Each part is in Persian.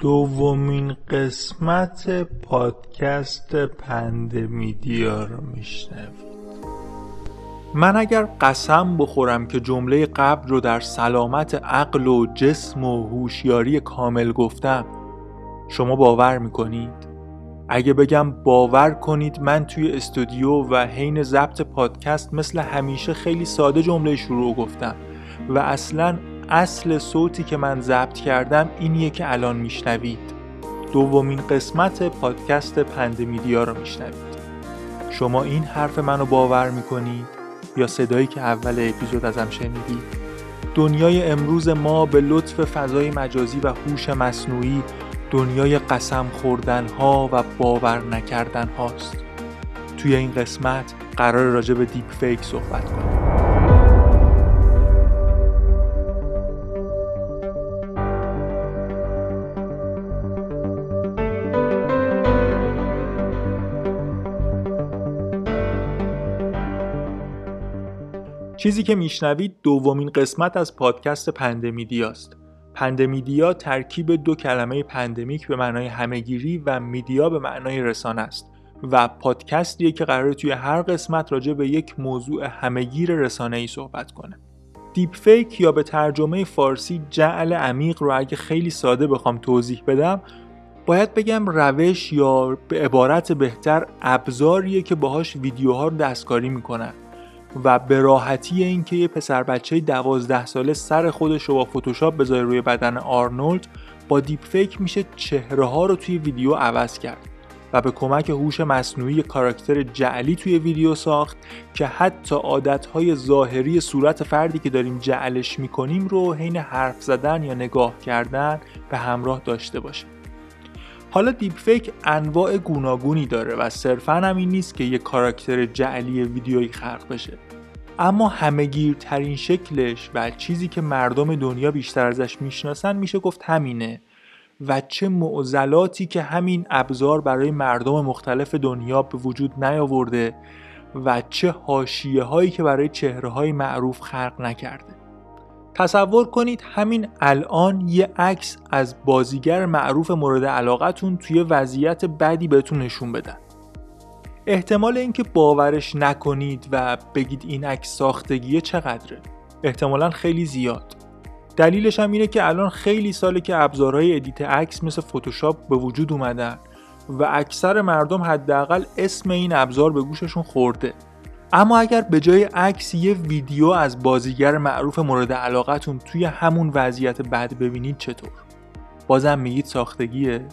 دومین قسمت پادکست پندمیدیا رو میشنوید من اگر قسم بخورم که جمله قبل رو در سلامت عقل و جسم و هوشیاری کامل گفتم شما باور می‌کنید؟ اگه بگم باور کنید من توی استودیو و حین ضبط پادکست مثل همیشه خیلی ساده جمله شروع گفتم و اصلا اصل صوتی که من ضبط کردم اینیه که الان میشنوید. دومین قسمت پادکست پندمیدیا رو میشنوید. شما این حرف منو باور می‌کنید یا صدایی که اول اپیزود ازم شنیدید؟ دنیای امروز ما به لطف فضای مجازی و هوش مصنوعی دنیای قسم خوردن ها و باور نکردن هاست توی این قسمت قراره راجع به دیپ فیک صحبت کنیم. چیزی که میشنوید دومین قسمت از پادکست پندمیدیاست. پندمیدیا ترکیب دو کلمه pandemic به معنای همهگیری و media به معنای رسانه است و پادکستیه که قراره توی هر قسمت راجع به یک موضوع همهگیر رسانه ای صحبت کنه. دیپ فیک یا به ترجمه فارسی جعل عمیق رو اگه خیلی ساده بخوام توضیح بدم باید بگم روش یا به عبارت بهتر ابزاریه که باهاش ویدیوها رو دستکاری می‌کنن و به راحتی اینکه یه پسر بچه دوازده ساله سر خودش رو با فتوشاپ بذاره روی بدن آرنولد با دیپ فیک میشه چهره ها رو توی ویدیو عوض کرد و به کمک هوش مصنوعی کاراکتر جعلی توی ویدیو ساخت که حتی عادتهای ظاهری صورت فردی که داریم جعلش می‌کنیم رو حین حرف زدن یا نگاه کردن به همراه داشته باشه. حالا دیپ فیک انواع گوناگونی داره و صرفا هم این نیست که یه کاراکتر جعلی ویدیویی خلق بشه. اما همهگیرترین شکلش و چیزی که مردم دنیا بیشتر ازش می‌شناسن میشه گفت همینه و چه معضلاتی که همین ابزار برای مردم مختلف دنیا به وجود نیاورده و چه حاشیه هایی که برای چهره های معروف خلق نکرده. تصور کنید همین الان یه عکس از بازیگر معروف مورد علاقتون توی وضعیت بدی بهتون نشون بدن. احتمال اینکه باورش نکنید و بگید این عکس ساختگیه چقدره؟ احتمالا خیلی زیاد. دلیلش هم اینه که الان خیلی ساله که ابزارهای ادیت عکس مثل فتوشاپ به وجود اومدن و اکثر مردم حداقل اسم این ابزار به گوششون خورده. اما اگر به جای عکس یه ویدیو از بازیگر معروف مورد علاقتون توی همون وضعیت بد ببینید چطور؟ بازم میگید ساختگیه؟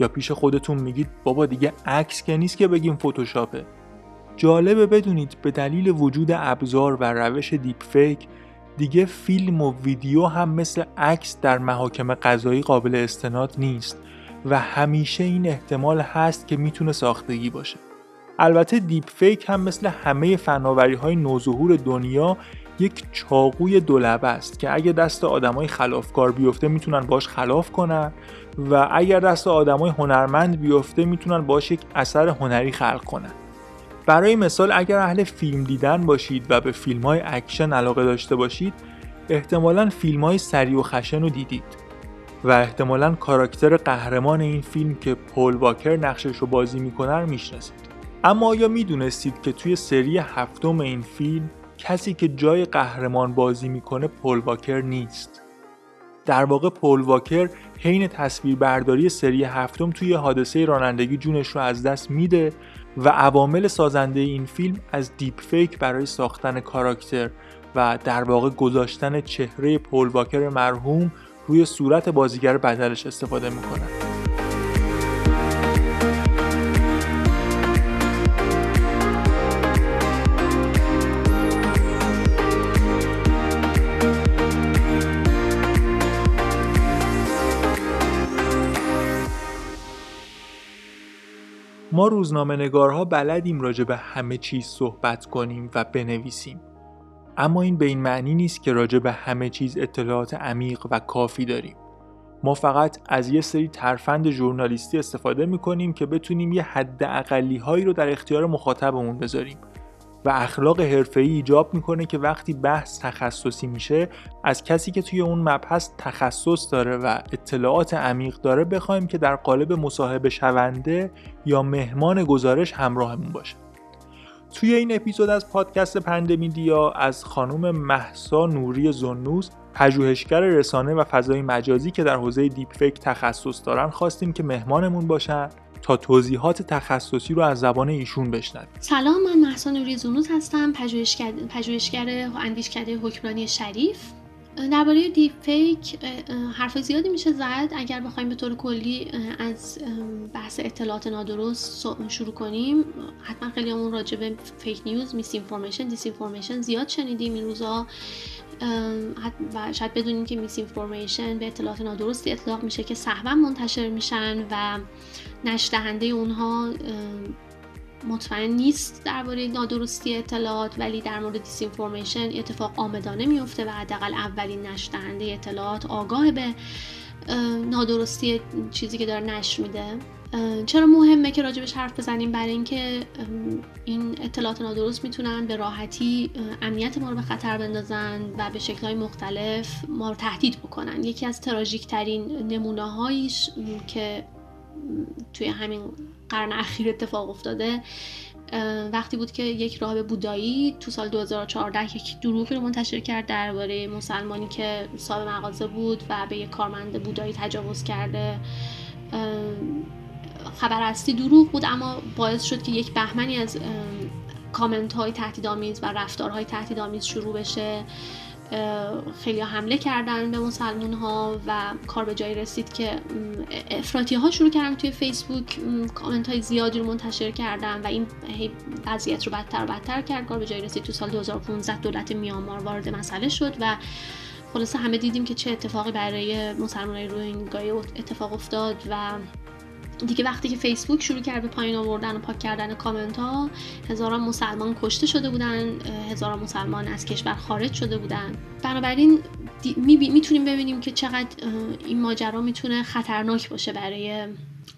یا پیش خودتون میگید بابا دیگه عکس که نیست که بگیم فتوشاپه؟ جالبه بدونید به دلیل وجود ابزار و روش دیپ فیک دیگه فیلم و ویدیو هم مثل عکس در محاکم قضایی قابل استناد نیست و همیشه این احتمال هست که می‌تونه ساختگی باشه. البته دیپ فیک هم مثل همه فناوری های نوظهور دنیا یک چاقوی دولبه است که اگه دست آدمای خلافکار بیفته می‌تونن باش خلاف کنن و اگر دست آدمای هنرمند بیفته می‌تونن باش یک اثر هنری خلق کنن. برای مثال اگر اهل فیلم دیدن باشید و به فیلم های اکشن علاقه داشته باشید احتمالا فیلم های سریع و خشن رو دیدید و احتمالا کاراکتر قهرمان این فیلم که پل واکر نقشش رو بازی می‌کنه رو می‌شناسید. اما آیا می‌دونستید که توی سری هفتم این فیلم کسی که جای قهرمان بازی می‌کنه پل واکر نیست؟ در واقع پول واکر حین تصویربرداری سری هفتم توی حادثه رانندگی جونش رو از دست میده و عوامل سازنده این فیلم از دیپ فیک برای ساختن کاراکتر و در واقع گذاشتن چهره پول واکر مرحوم روی صورت بازیگر بدلش استفاده می‌کنن. ما روزنامه نگارها بلدیم راجع به همه چیز صحبت کنیم و بنویسیم. اما این به این معنی نیست که راجع به همه چیز اطلاعات عمیق و کافی داریم. ما فقط از یه سری ترفند ژورنالیستی استفاده می‌کنیم که بتونیم یه حد اقلی هایی رو در اختیار مخاطبمون بذاریم. و اخلاق حرفه‌ای ایجاب می‌کنه که وقتی بحث تخصصی میشه از کسی که توی اون مبحث تخصص داره و اطلاعات عمیق داره بخوایم که در قالب مصاحبه شونده یا مهمان گزارش همراهمون باشه. توی این اپیزود از پادکست پندمیدیا از خانم مهسا نوری زنوز پژوهشگر رسانه و فضای مجازی که در حوزه دیپ فیک تخصص دارن خواستیم که مهمانمون باشن. تا توضیحات تخصصی رو از زبان ایشون بشنویم. سلام من مهسا نوری زنوز هستم پژوهشگر پژوهشگر اندیشکده حکمرانی شریف. درباره دیپ فیک حرف زیادی میشه زد. اگر بخوایم به طور کلی از بحث اطلاعات نادرست شروع کنیم حتما خیلی هممون راجع به fake news misinformation disinformation زیاد شنیدیم این روزها و شاید بدونیم که misinformation به اطلاعات نادرستی اطلاق میشه که صحبا منتشر میشن و نشر دهنده اونها مطمئن نیست درباره نادرستی اطلاعات ولی در مورد disinformation اتفاق عامدانه میفته و حداقل اولین نشر دهنده اطلاعات آگاه به نادرستی چیزی که داره نشر میده. چرا مهمه که راجبش حرف بزنیم؟ برای اینکه این اطلاعات نادرست می‌تونن به راحتی امنیت ما رو به خطر بندازن و به شکلهای مختلف ما رو تهدید بکنن. یکی از تراژیک ترین نمونه هایش که توی همین قرن اخیر اتفاق افتاده وقتی بود که یک راهب بودایی تو سال 2014 یک دروغی رو منتشر کرد درباره مسلمانی که صاحب مغازه بود و به یک کارمند بودایی تجاوز کرده. خبر اصلی دروغ بود اما باعث شد که یک بهمنی از کامنت های تهدیدآمیز و رفتارهای تهدیدآمیز شروع بشه. خیلی حمله کردن به مسلمون ها و کار به جایی رسید که افراطی ها شروع کردن توی فیسبوک. کامنت های زیادی رو منتشر کردن و این وضعیت رو بدتر و بدتر کرد. کار به جایی رسید تو سال 2015 دولت میانمار وارد مسئله شد و خلاصه همه دیدیم که چه اتفاقی برای مسلمان های روینگای اتفاق افتاد و دیگه وقتی که فیسبوک شروع کرد به پایین آوردن و پاک کردن کامنت ها هزاران مسلمان کشته شده بودن هزاران مسلمان از کشور خارج شده بودن. بنابراین می‌تونیم ببینیم که چقدر این ماجرا می‌تونه خطرناک باشه برای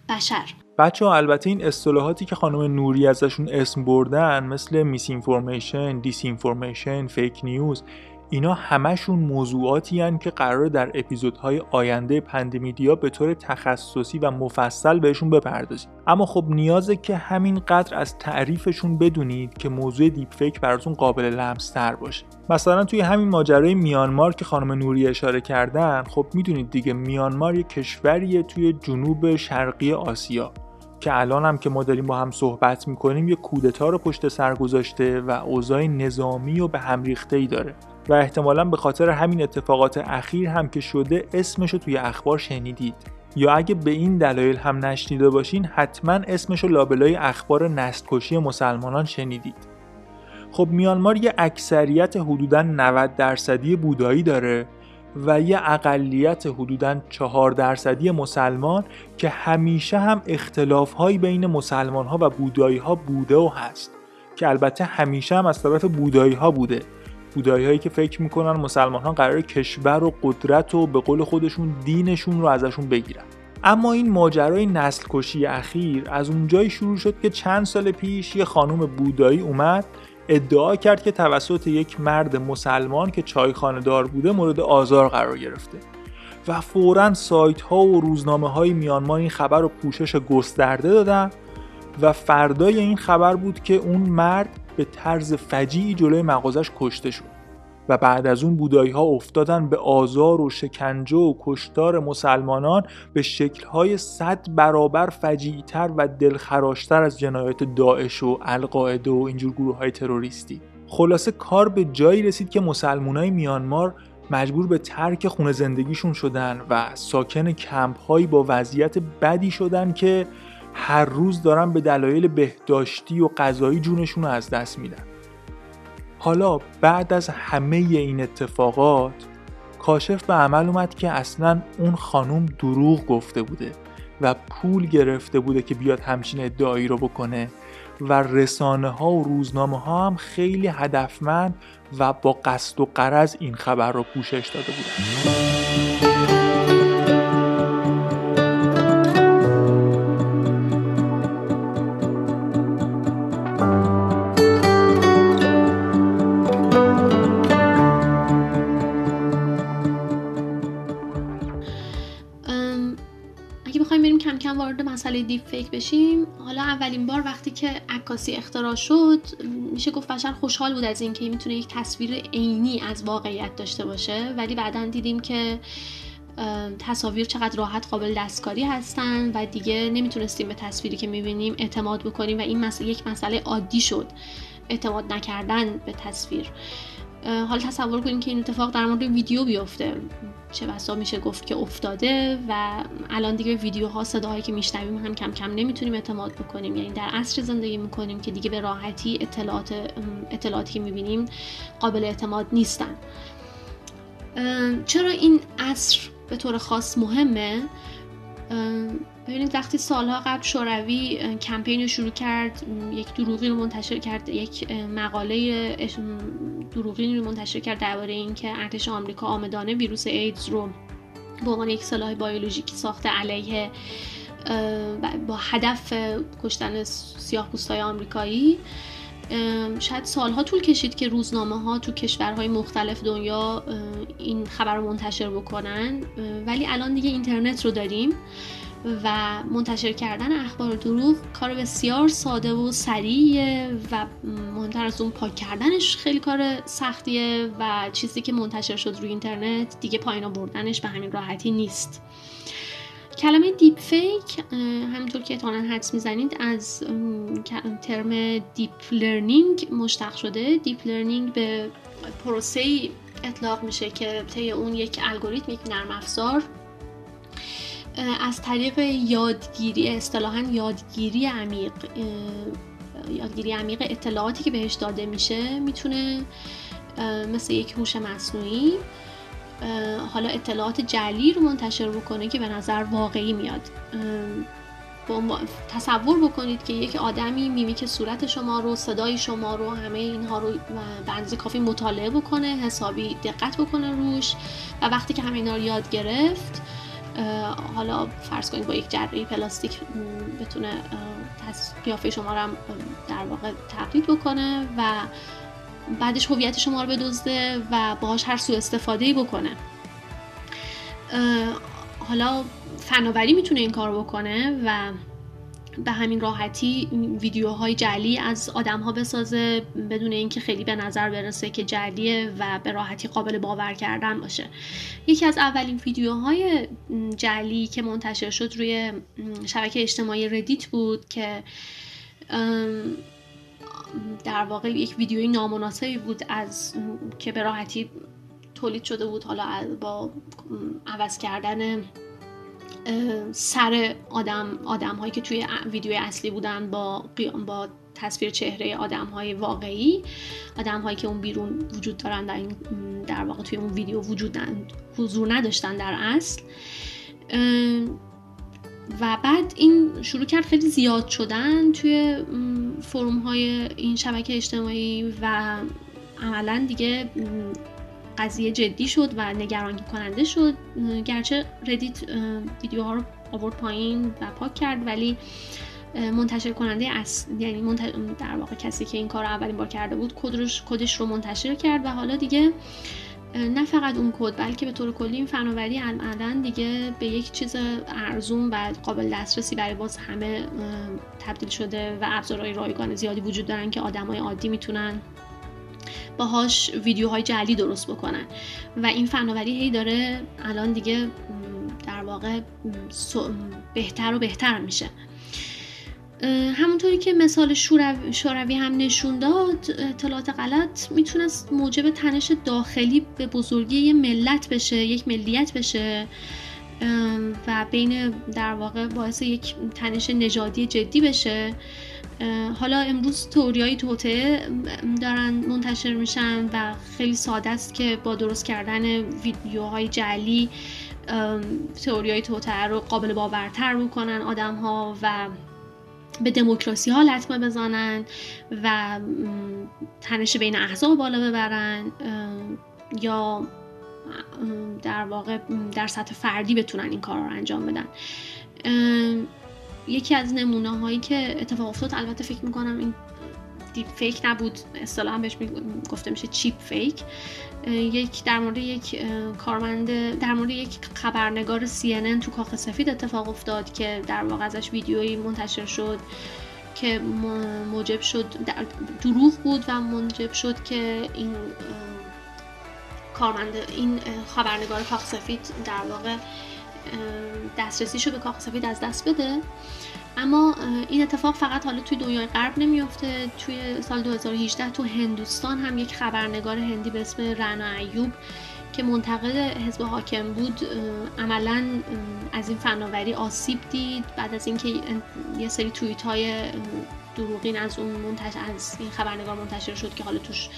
بشر. بچه ها البته این اصطلاحاتی که خانم نوری ازشون اسم بردن مثل misinformation، disinformation، fake news اینا همشون موضوعاتی هن که قراره در اپیزودهای آینده پندمیدیا به طور تخصصی و مفصل بهشون بپردازیم. اما خب نیازه که همین قدر از تعریفشون بدونید که موضوع دیپ فیک براتون قابل لمس‌تر باشه. مثلا توی همین ماجرای میانمار که خانم نوری اشاره کردن خب می‌دونید دیگه میانمار یه کشوریه توی جنوب شرقی آسیا که الان هم که ما داریم با هم صحبت می‌کنیم یه کودتا رو پشت سر گذاشته و اوضاع نظامی و به هم ریخته ای داره. و احتمالا به خاطر همین اتفاقات اخیر هم که شده اسمشو توی اخبار شنیدید. یا اگه به این دلایل هم نشنیده باشین حتما اسمشو لابلای اخبار نستکشی مسلمانان شنیدید. خب میانمار یه اکثریت حدودا 90 درصدی بودایی داره و یه اقلیت حدودا 4 درصدی مسلمان که همیشه هم اختلاف هایی بین مسلمان ها و بودایی ها بوده و هست که البته همیشه هم از طرف بودایی ها بوده. بودایی هایی که فکر می‌کنن مسلمان ها قرار کشور و قدرت و به قول خودشون دینشون رو ازشون بگیرن. اما این ماجرای نسل کشی اخیر از اونجایی شروع شد که چند سال پیش یه خانم بودایی اومد ادعا کرد که توسط یک مرد مسلمان که چایخانه دار بوده مورد آزار قرار گرفته و فورا سایت ها و روزنامه های میانمار این خبر رو پوشش گسترده دادن و فردای این خبر بود که اون مرد به طرز فجیعی جلوی مغازش کشته شد و بعد از اون بودایی ها افتادن به آزار و شکنجه و کشتار مسلمانان به شکلهای صد برابر فجیعتر و دلخراشتر از جنایات داعش و القاعده و اینجور گروه های تروریستی. خلاصه کار به جایی رسید که مسلمانای میانمار مجبور به ترک خونه زندگیشون شدن و ساکن کمپ هایی با وضعیت بدی شدن که هر روز دارن به دلایل بهداشتی و غذایی جونشون رو از دست میدن. حالا بعد از همه این اتفاقات کاشف به عمل اومد که اصلا اون خانوم دروغ گفته بوده و پول گرفته بوده که بیاد همچین ادعایی رو بکنه و رسانه ها و روزنامه ها هم خیلی هدفمند و با قصد و قرض این خبر رو پوشش داده بودن. دیپ فیک بشیم. حالا اولین بار وقتی که عکاسی اختراع شد میشه گفت بشر خوشحال بود از اینکه می‌تونه یک تصویر عینی از واقعیت داشته باشه. ولی بعدا دیدیم که تصاویر چقدر راحت قابل دستکاری هستن و دیگه نمی‌تونستیم به تصویری که می‌بینیم اعتماد بکنیم و این مسئله یک مسئله عادی شد. اعتماد نکردن به تصویر. حالا تصور کنیم که این اتفاق در مورد ویدیو بیفته. چه بسا میشه گفت که افتاده و الان دیگه ویدیوها صداهایی که میشنویم هم کم کم نمی‌تونیم اعتماد بکنیم. یعنی در عصر زندگی می‌کنیم که دیگه به راحتی اطلاعات اطلاعاتی که می‌بینیم قابل اعتماد نیستن. چرا این عصر به طور خاص مهمه؟ ببینید وقتی سالها قبل شوروی کمپین شروع کرد یک دروغی رو منتشر کرد یک مقاله دروغی رو منتشر کرد درباره اینکه ارتش آمریکا آمدانه ویروس ایدز رو به عنوان یک سلاح بیولوژیکی ساخته علیه با هدف کشتن سیاه آمریکایی. شاید سالها طول کشید که روزنامه ها تو کشورهای مختلف دنیا این خبر رو منتشر بکنن ولی الان دیگه اینترنت رو داریم. و منتشر کردن اخبار دروغ کار بسیار ساده و سریعه و مهمتر از اون پاک کردنش خیلی کار سختیه و چیزی که منتشر شد روی اینترنت دیگه پایین بردنش به همین راحتی نیست. کلمه دیپ فیک همونطور که احتمالا حدس می‌زنید از term deep learning مشتق شده. deep learning به پروسه‌ای اطلاق میشه که طی اون یک الگوریتم یک نرم افزار از طریق یادگیری اصطلاحا یادگیری عمیق یادگیری عمیق اطلاعاتی که بهش داده میشه می‌تونه مثل یک هوش مصنوعی حالا اطلاعات جلی رو منتشر بکنه که به نظر واقعی میاد. تصور بکنید که یک آدمی میمیک صورت شما رو صدای شما رو همه اینها رو به کافی مطالعه بکنه حسابی دقت بکنه روش و وقتی که همه اینا رو یاد گرفت حالا فرض کنید با یک جره پلاستیک بتونه قیافه شما رو در واقع تقلید بکنه و بعدش هویت شما رو بدزده و باهاش هر سو استفاده بکنه. حالا فناوری می‌تونه این کار بکنه و به همین راحتی ویدیوهای جلی از آدم ها بسازه بدون اینکه خیلی به نظر برسه که جلیه و به راحتی قابل باور کردن باشه. یکی از اولین ویدیوهای جلی که منتشر شد روی شبکه اجتماعی ردیت بود که در واقع یک ویدیوی نامناسبی بود از که به راحتی تولید شده بود حالا با عوض کردن سر آدم آدم هایی که توی ویدیو اصلی بودن با با تصویر چهره آدم های واقعی آدم هایی که اون بیرون وجود دارن در, این در واقع توی اون ویدیو وجود حضور نداشتن در اصل. و بعد این شروع کرد خیلی زیاد شدن توی forum های این شبکه اجتماعی و عملا دیگه قضیه جدی شد و نگران کننده شد. گرچه ردیت ویدیوها رو آورد پایین و پاک کرد ولی منتشر کننده اس یعنی در واقع کسی که این کار رو اولین بار کرده بود کدش کدش رو منتشر کرد و حالا دیگه نه فقط اون کد بلکه به طور کلی این فناوری الان دیگه به یک چیز ارزون و قابل دسترسی برای باز همه تبدیل شده و ابزارهای رایگان زیادی وجود دارن که آدمای عادی می‌تونن باهاش ویدیوهای جلی درست بکنن. و این فناوری هی داره الان دیگه در واقع بهتر و بهتر میشه. همونطوری که مثال شوروی هم نشون داد اطلاعات غلط می‌تونست موجب تنش داخلی به بزرگی یه ملت بشه یک ملیت بشه و بین در واقع باعث یک تنش نژادی جدی بشه. حالا امروز توریای توته دارن منتشر میشن و خیلی ساده است که با درست کردن ویدیوهای جلی تئوریای توته رو قابل باورتر بکنن آدم ها و به دموکراسی ها لطمه بزنن و تنش بین احزاب بالا ببرن یا در واقع در سطح فردی بتونن این کار رو انجام بدن. یکی از نمونه هایی که اتفاق افتاد البته فکر می‌کنم این دیپ فیک نبود اصطلاحا بهش گفته میشه cheapfake. یک در مورد یک کارمند در مورد یک خبرنگار CNN تو کاخ سفید اتفاق افتاد که در واقع ازش ویدیویی منتشر شد که موجب شد دروغ بود و موجب شد که این کارمند این خبرنگار کاخ سفید در واقع دسترسیشو به کاخ سفید از دست بده. اما این اتفاق فقط حالا توی دنیای غرب نمیافته. توی سال 2018 تو هندوستان هم یک خبرنگار هندی به اسم رنا ایوب که منتقد حزب حاکم بود عملا از این فناوری آسیب دید. بعد از اینکه یه سری توییت های دروغین از اون منتشر از این خبرنگار منتشر شد که حالا توش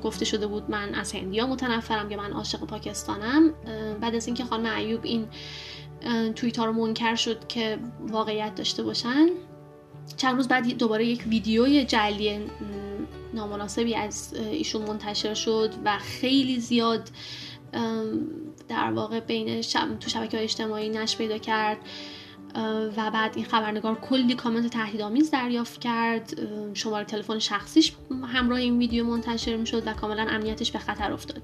گفته شده بود من از هندیا متنفرم یا من عاشق پاکستانم. بعد از اینکه خانم ایوب این توییت ها رو منکر شد که واقعیت داشته باشن. چند روز بعد دوباره یک ویدیوی جعلی نامناسبی از ایشون منتشر شد و خیلی زیاد در واقع بین شب... تو شبکه های اجتماعی نش پیدا کرد. و بعد این خبرنگار کلی کامنت تهدیدآمیز دریافت کرد. شماره تلفن شخصیش همراه این ویدیو منتشر می شد و کاملا امنیتش به خطر افتاد.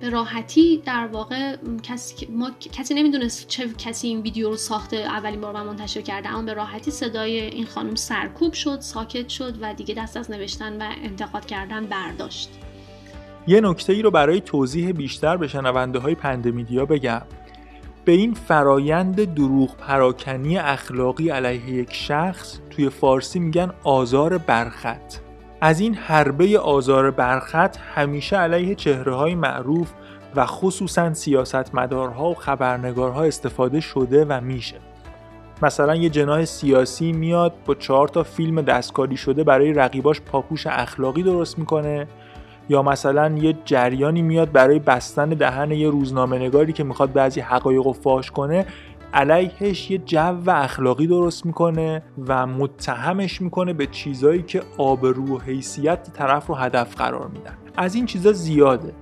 به راحتی در واقع کسی ما کسی نمی‌دونست چه کسی این ویدیو رو ساخته اولین بار و منتشر کرده اما به راحتی صدای این خانم سرکوب شد ساکت شد و دیگه دست از نوشتن و انتقاد کردن برداشت. یه نکته ای رو برای توضیح بیشتر به شنونده های پندمیدیا بگم. به این فرایند دروغ پراکنی اخلاقی علیه یک شخص توی فارسی میگن آزار برخط. از این حربه آزار برخط همیشه علیه چهره های معروف و خصوصا سیاستمدارها و خبرنگارها استفاده شده و میشه. مثلا یه جناه سیاسی میاد با چهار تا فیلم دستکاری شده برای رقیباش پاپوش اخلاقی درست می‌کنه. یا مثلا یه جریانی میاد برای بستن دهن یه روزنامه نگاری که می‌خواد بعضی حقایق رو فاش کنه علیهش یه جو اخلاقی درست می‌کنه و متهمش می‌کنه به چیزایی که آبرو و حیثیت طرف رو هدف قرار میدن. از این چیزا زیاده.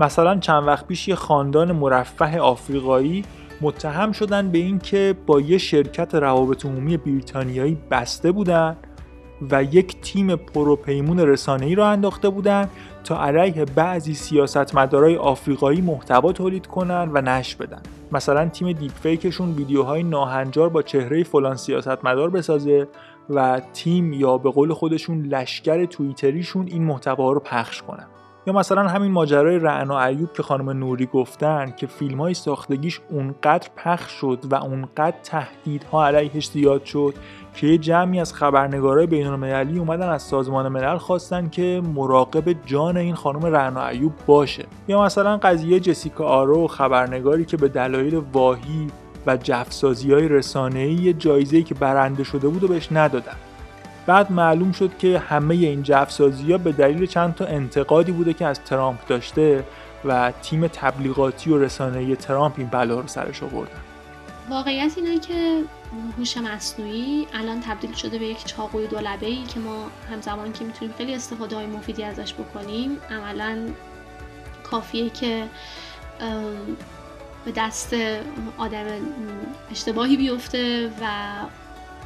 مثلا چند وقت پیش یه خاندان مرفه آفریقایی متهم شدن به اینکه با یه شرکت روابط عمومی بریتانیایی بسته بودن و یک تیم پروپیمون رسانه‌ای را انداخته بودند تا علیه بعضی سیاستمدارای آفریقایی محتوا تولید کنن و نشر بدن. مثلا تیم دیپ فیکشون ویدیوهای ناهنجار با چهره فلان سیاستمدار بسازه و تیم یا به قول خودشون لشکر توییتریشون این محتوا رو پخش کنن. یا مثلا همین ماجرای رعنا ایوب که خانم نوری گفتن که فیلم های ساختگیش اونقدر پخش شد و اونقدر تهدیدها علیهش زیاد شد که یه جمعی از خبرنگارای بین المللی اومدن از سازمان ملل خواستن که مراقب جان این خانم رعنا ایوب باشه. یا مثلا قضیه جسیکا آرو خبرنگاری که به دلایل واهی و جفسازی های رسانه‌ای جایزه‌ای که برنده شده بود و بهش ندادن. بعد معلوم شد که همه این جفسازی ها به دلیل چند تا انتقادی بوده که از ترامپ داشته و تیم تبلیغاتی و رسانه‌ای ترامپ این بلا رو سرش آوردن. واقعیت اینه که هوش مصنوعی الان تبدیل شده به یک چاقوی دولبه ای که ما همزمان که می‌تونیم خیلی استفاده های مفیدی ازش بکنیم عملا کافیه که به دست آدم اشتباهی بیفته و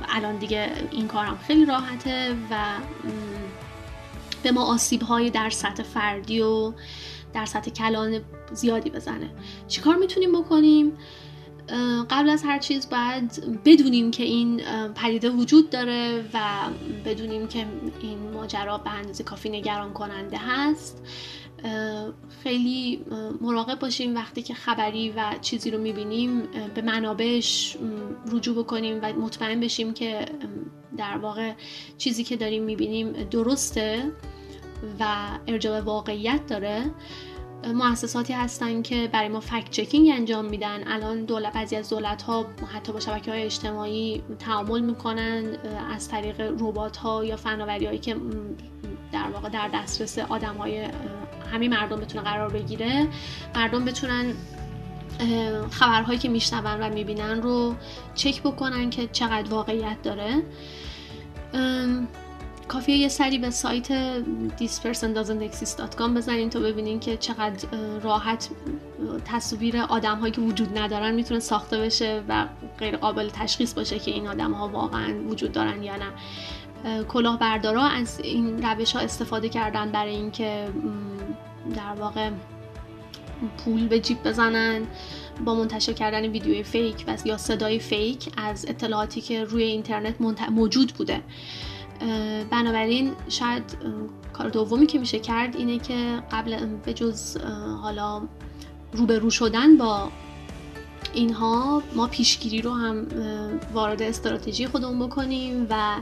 الان دیگه این کارم خیلی راحته و به ما آسیب های در سطح فردی و در سطح کلان زیادی بزنه. چیکار می‌تونیم بکنیم؟ قبل از هر چیز باید بدونیم که این پدیده وجود داره و بدونیم که این ماجرا به اندازه کافی نگران کننده هست خیلی مراقب باشیم وقتی که خبری و چیزی رو می‌بینیم به منابعش رجوع بکنیم و مطمئن بشیم که در واقع چیزی که داریم می‌بینیم درسته و ارجاع واقعیت داره. مؤسساتی هستن که برای ما فکت چکینگ انجام میدن. الان دولت بعضی از دولت ها حتی با شبکه های اجتماعی تعامل می‌کنن از طریق ربات ها یا فناوری هایی که در واقع در دسترس آدم های همین مردم بتونه قرار بگیره. مردم بتونن خبرهایی که میشنون و می‌بینن رو چک بکنن که چقدر واقعیت داره. کافیه یه سری به سایت thispersondoesn'texist.com بزنین تا ببینین که چقدر راحت تصویر آدم هایی که وجود ندارن می‌تونه ساخته بشه و غیر قابل تشخیص باشه که این آدم ها واقعا وجود دارن یا نه. کلاهبردارا از این روش ها استفاده کردن برای اینکه در واقع پول به جیب بزنن با منتشر کردن ویدیوی فیک و یا صدای فیک از اطلاعاتی که روی اینترنت موجود بوده. بنابراین شاید کار دومی که میشه کرد اینه که قبل به جز حالا روبرو شدن با اینها ما پیشگیری رو هم وارد استراتژی خودمون بکنیم و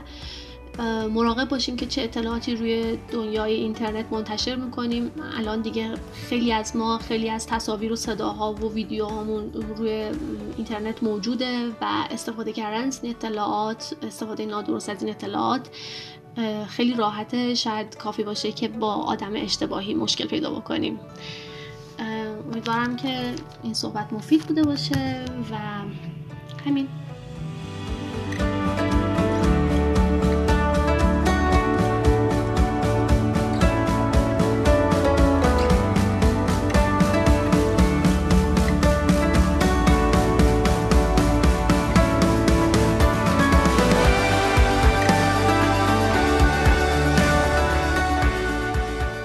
مراقب باشیم که چه اطلاعاتی روی دنیای اینترنت منتشر می‌کنیم. الان دیگه خیلی از ما خیلی از تصاویر و صداها و ویدیوهامون روی اینترنت موجوده و استفاده کردن از این اطلاعات استفاده نادرست از این اطلاعات خیلی راحته. شاید کافی باشه که با آدم اشتباهی مشکل پیدا بکنیم. امیدوارم که این صحبت مفید بوده باشه و همین.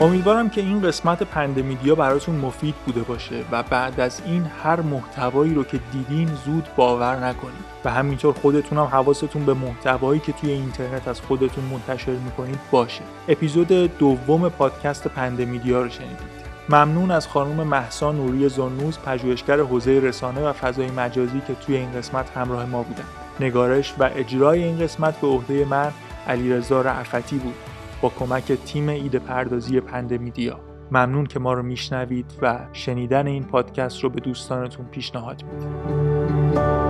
امیدوارم که این قسمت پندمیدیا براتون مفید بوده باشه و بعد از این هر محتوایی رو که دیدین زود باور نکنید. و همینطور خودتون هم حواستون به محتوایی که توی اینترنت از خودتون منتشر می‌کنید باشه. اپیزود دوم پادکست پندمیدیا رو شنیدید. ممنون از خانم مهسا نوری زنوز پژوهشگر حوزه رسانه و فضای مجازی که توی این قسمت همراه ما بودن. نگارش و اجرای این قسمت به عهده من علیرضا رعفتی بود. با کمک تیم ایده پردازی پندمیدیا ممنون که ما رو میشنوید و شنیدن این پادکست رو به دوستانتون پیشنهاد می‌دید.